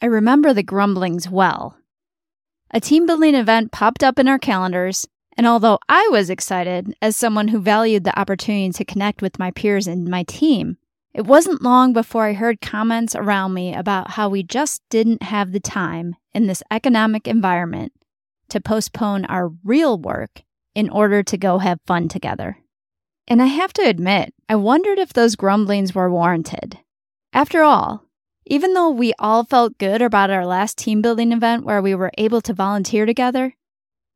I remember the grumblings well. A team building event popped up in our calendars, and although I was excited as someone who valued the opportunity to connect with my peers and my team, it wasn't long before I heard comments around me about how we just didn't have the time in this economic environment to postpone our real work in order to go have fun together. And I have to admit, I wondered if those grumblings were warranted. After all, even though we all felt good about our last team building event where we were able to volunteer together,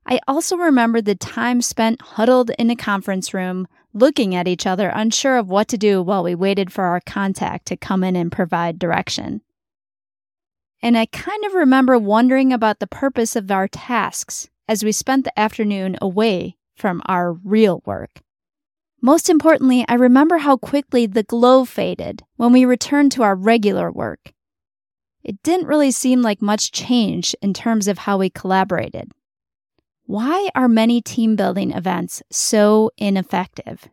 I also remembered the time spent huddled in a conference room looking at each other, unsure of what to do while we waited for our contact to come in and provide direction. And I kind of remember wondering about the purpose of our tasks as we spent the afternoon away from our real work. Most importantly, I remember how quickly the glow faded when we returned to our regular work. It didn't really seem like much change in terms of how we collaborated. Why are many team building events so ineffective?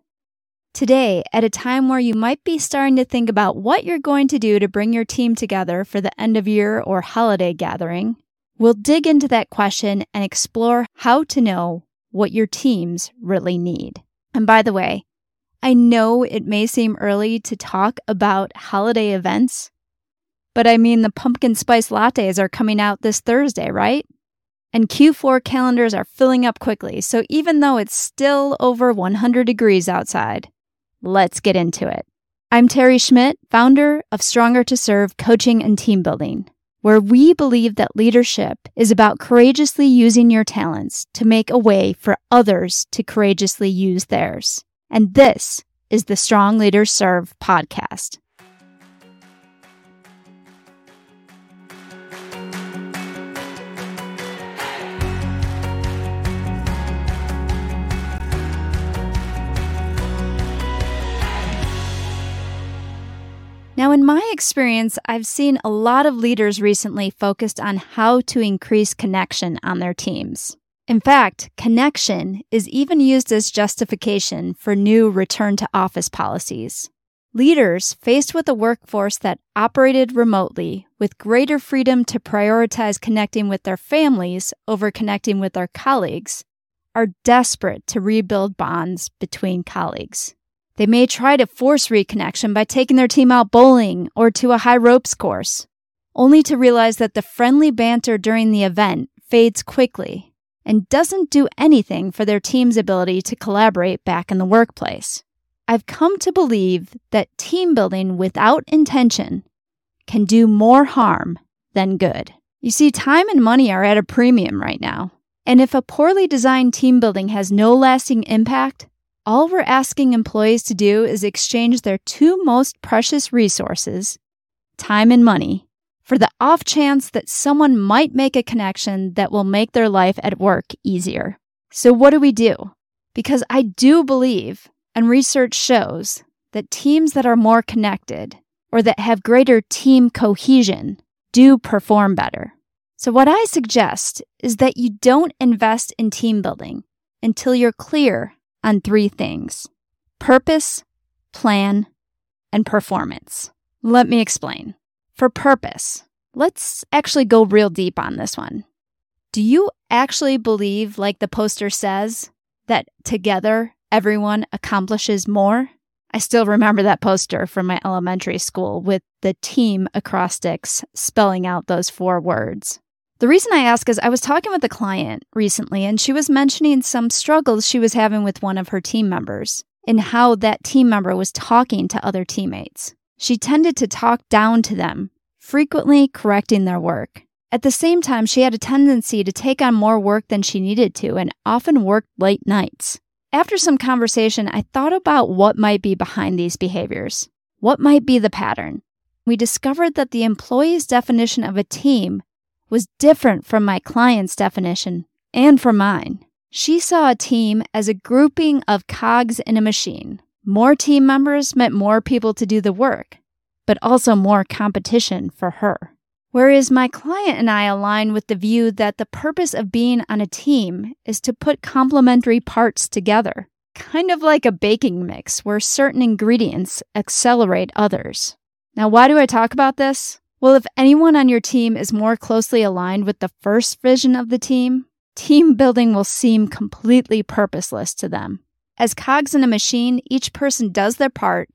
Today, at a time where you might be starting to think about what you're going to do to bring your team together for the end of year or holiday gathering, we'll dig into that question and explore how to know what your teams really need. And by the way, I know it may seem early to talk about holiday events, but I mean, the pumpkin spice lattes are coming out this Thursday, right? And Q4 calendars are filling up quickly, so even though it's still over 100 degrees outside, let's get into it. I'm Teri Schmidt, founder of Stronger to Serve Coaching and Team Building, where we believe that leadership is about courageously using your talents to make a way for others to courageously use theirs. And this is the Strong Leaders Serve podcast. Now, in my experience, I've seen a lot of leaders recently focused on how to increase connection on their teams. In fact, connection is even used as justification for new return to office policies. Leaders faced with a workforce that operated remotely with greater freedom to prioritize connecting with their families over connecting with their colleagues are desperate to rebuild bonds between colleagues. They may try to force reconnection by taking their team out bowling or to a high ropes course, only to realize that the friendly banter during the event fades quickly and doesn't do anything for their team's ability to collaborate back in the workplace. I've come to believe that team building without intention can do more harm than good. You see, time and money are at a premium right now. And if a poorly designed team building has no lasting impact, all we're asking employees to do is exchange their two most precious resources, time and money, for the off chance that someone might make a connection that will make their life at work easier. So, what do we do? Because I do believe, and research shows, that teams that are more connected or that have greater team cohesion do perform better. So, what I suggest is that you don't invest in team building until you're clear on three things purpose, plan, and performance. Let me explain. For purpose, let's actually go real deep on this one. Do you actually believe, like the poster says, that together everyone accomplishes more? I still remember that poster from my elementary school with the team acrostics spelling out those four words. The reason I ask is I was talking with a client recently and she was mentioning some struggles she was having with one of her team members and how that team member was talking to other teammates. She tended to talk down to them, frequently correcting their work. At the same time, she had a tendency to take on more work than she needed to and often worked late nights. After some conversation, I thought about what might be behind these behaviors. What might be the pattern? We discovered that the employee's definition of a team was different from my client's definition and from mine. She saw a team as a grouping of cogs in a machine. More team members meant more people to do the work, but also more competition for her. Whereas my client and I align with the view that the purpose of being on a team is to put complementary parts together, kind of like a baking mix where certain ingredients accelerate others. Now, why do I talk about this? Well, if anyone on your team is more closely aligned with the first vision of the team, team building will seem completely purposeless to them. As cogs in a machine, each person does their part,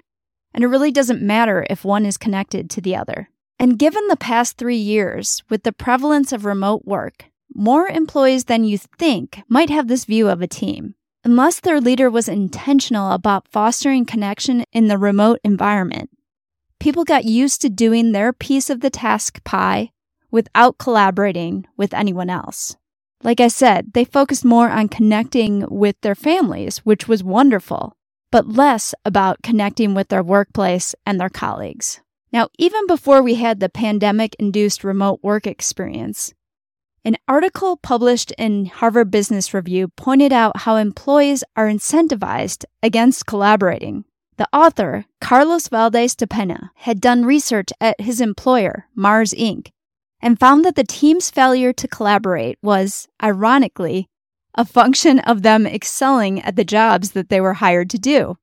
and it really doesn't matter if one is connected to the other. And given the past three years, with the prevalence of remote work, more employees than you think might have this view of a team. Unless their leader was intentional about fostering connection in the remote environment, people got used to doing their piece of the task pie without collaborating with anyone else. Like I said, they focused more on connecting with their families, which was wonderful, but less about connecting with their workplace and their colleagues. Now, even before we had the pandemic induced remote work experience, an article published in Harvard Business Review pointed out how employees are incentivized against collaborating. The author, Carlos Valdes-Dapena, had done research at his employer, Mars Inc., and found that the team's failure to collaborate was, ironically, a function of them excelling at the jobs that they were hired to do,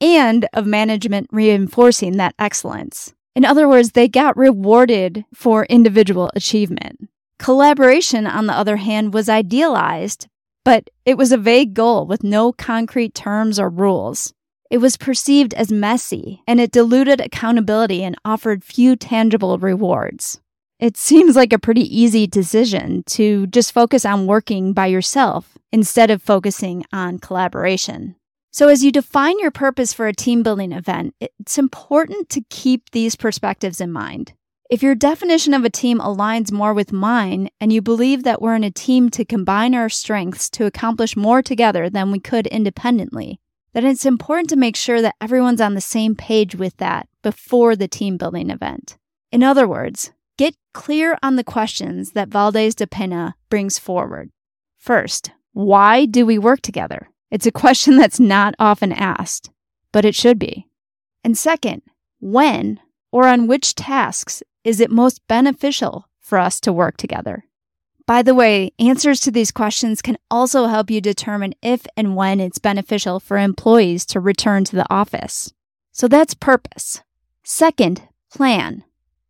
and of management reinforcing that excellence. In other words, they got rewarded for individual achievement. Collaboration, on the other hand, was idealized, but it was a vague goal with no concrete terms or rules. It was perceived as messy, and it diluted accountability and offered few tangible rewards. It seems like a pretty easy decision to just focus on working by yourself instead of focusing on collaboration. So, as you define your purpose for a team building event, it's important to keep these perspectives in mind. If your definition of a team aligns more with mine and you believe that we're in a team to combine our strengths to accomplish more together than we could independently, then it's important to make sure that everyone's on the same page with that before the team building event. In other words, get clear on the questions that Valdes-Dapena brings forward. First, why do we work together? It's a question that's not often asked, but it should be. And second, when or on which tasks is it most beneficial for us to work together? By the way, answers to these questions can also help you determine if and when it's beneficial for employees to return to the office. So that's purpose. Second, plan.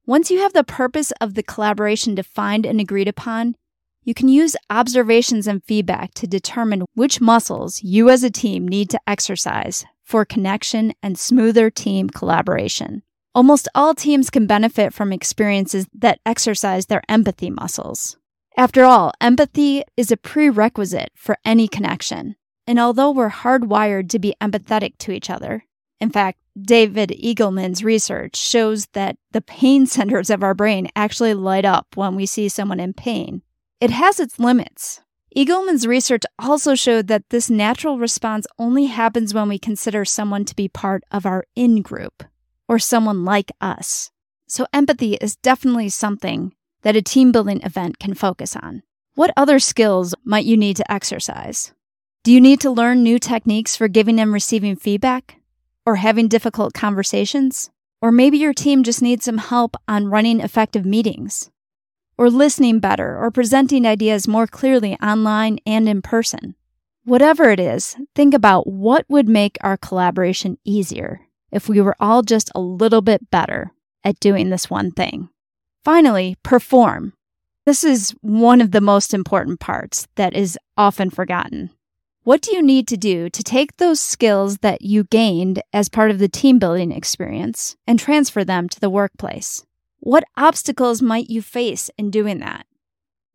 Once you have the purpose of the collaboration defined and agreed upon, you can use observations and feedback to determine which muscles you as a team need to exercise for connection and smoother team collaboration. Almost all teams can benefit from experiences that exercise their empathy muscles. After all, empathy is a prerequisite for any connection. And although we're hardwired to be empathetic to each other, in fact, David Eagleman's research shows that the pain centers of our brain actually light up when we see someone in pain. It has its limits. Eagleman's research also showed that this natural response only happens when we consider someone to be part of our in group or someone like us. So, empathy is definitely something that a team building event can focus on. What other skills might you need to exercise? Do you need to learn new techniques for giving and receiving feedback? Or having difficult conversations? Or maybe your team just needs some help on running effective meetings? Or listening better or presenting ideas more clearly online and in person? Whatever it is, think about what would make our collaboration easier if we were all just a little bit better at doing this one thing. Finally, perform. This is one of the most important parts that is often forgotten. What do you need to do to take those skills that you gained as part of the team building experience and transfer them to the workplace? What obstacles might you face in doing that?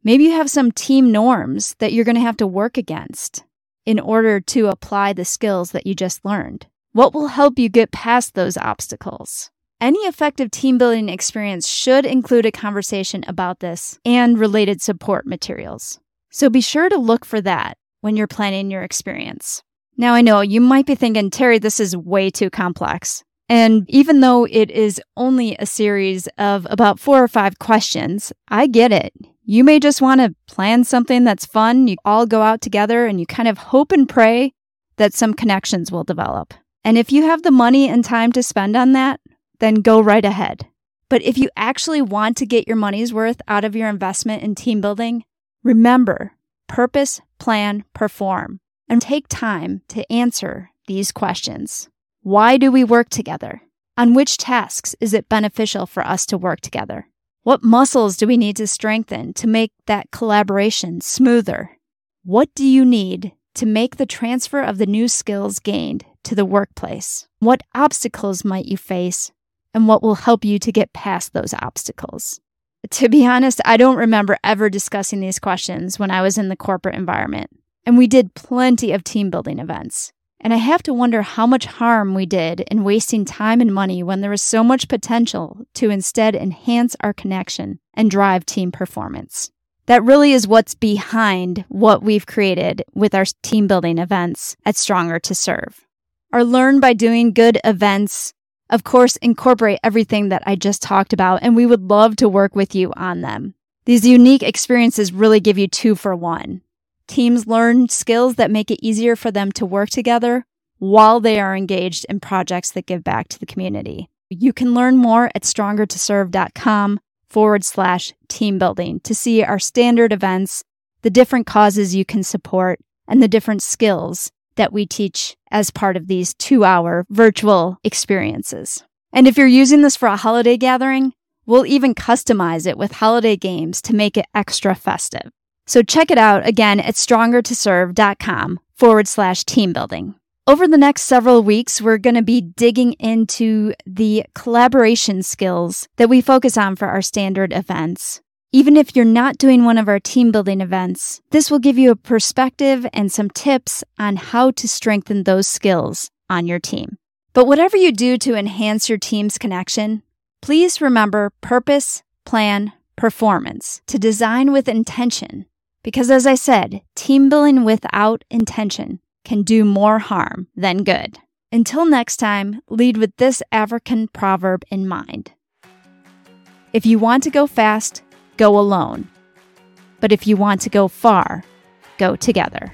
Maybe you have some team norms that you're going to have to work against in order to apply the skills that you just learned. What will help you get past those obstacles? Any effective team building experience should include a conversation about this and related support materials. So be sure to look for that when you're planning your experience. Now, I know you might be thinking, Teri, this is way too complex. And even though it is only a series of about four or five questions, I get it. You may just want to plan something that's fun. You all go out together and you kind of hope and pray that some connections will develop. And if you have the money and time to spend on that, then go right ahead. But if you actually want to get your money's worth out of your investment in team building, remember purpose, plan, perform, and take time to answer these questions. Why do we work together? On which tasks is it beneficial for us to work together? What muscles do we need to strengthen to make that collaboration smoother? What do you need to make the transfer of the new skills gained to the workplace? What obstacles might you face, and what will help you to get past those obstacles? To be honest, I don't remember ever discussing these questions when I was in the corporate environment. And we did plenty of team building events. And I have to wonder how much harm we did in wasting time and money when there was so much potential to instead enhance our connection and drive team performance. That really is what's behind what we've created with our team building events at Stronger to Serve. Our Learn by Doing Good events of course, incorporate everything that I just talked about, and we would love to work with you on them. These unique experiences really give you two for one. Teams learn skills that make it easier for them to work together while they are engaged in projects that give back to the community. You can learn more at strongertoserve.com forward slash team building to see our standard events, the different causes you can support, and the different skills that we teach as part of these two hour virtual experiences. And if you're using this for a holiday gathering, we'll even customize it with holiday games to make it extra festive. So check it out again at strongertoserve.com forward slash team building. Over the next several weeks, we're going to be digging into the collaboration skills that we focus on for our standard events. Even if you're not doing one of our team building events, this will give you a perspective and some tips on how to strengthen those skills on your team. But whatever you do to enhance your team's connection, please remember purpose, plan, performance to design with intention. Because as I said, team building without intention can do more harm than good. Until next time, lead with this African proverb in mind. If you want to go fast, go alone. But if you want to go far, go together.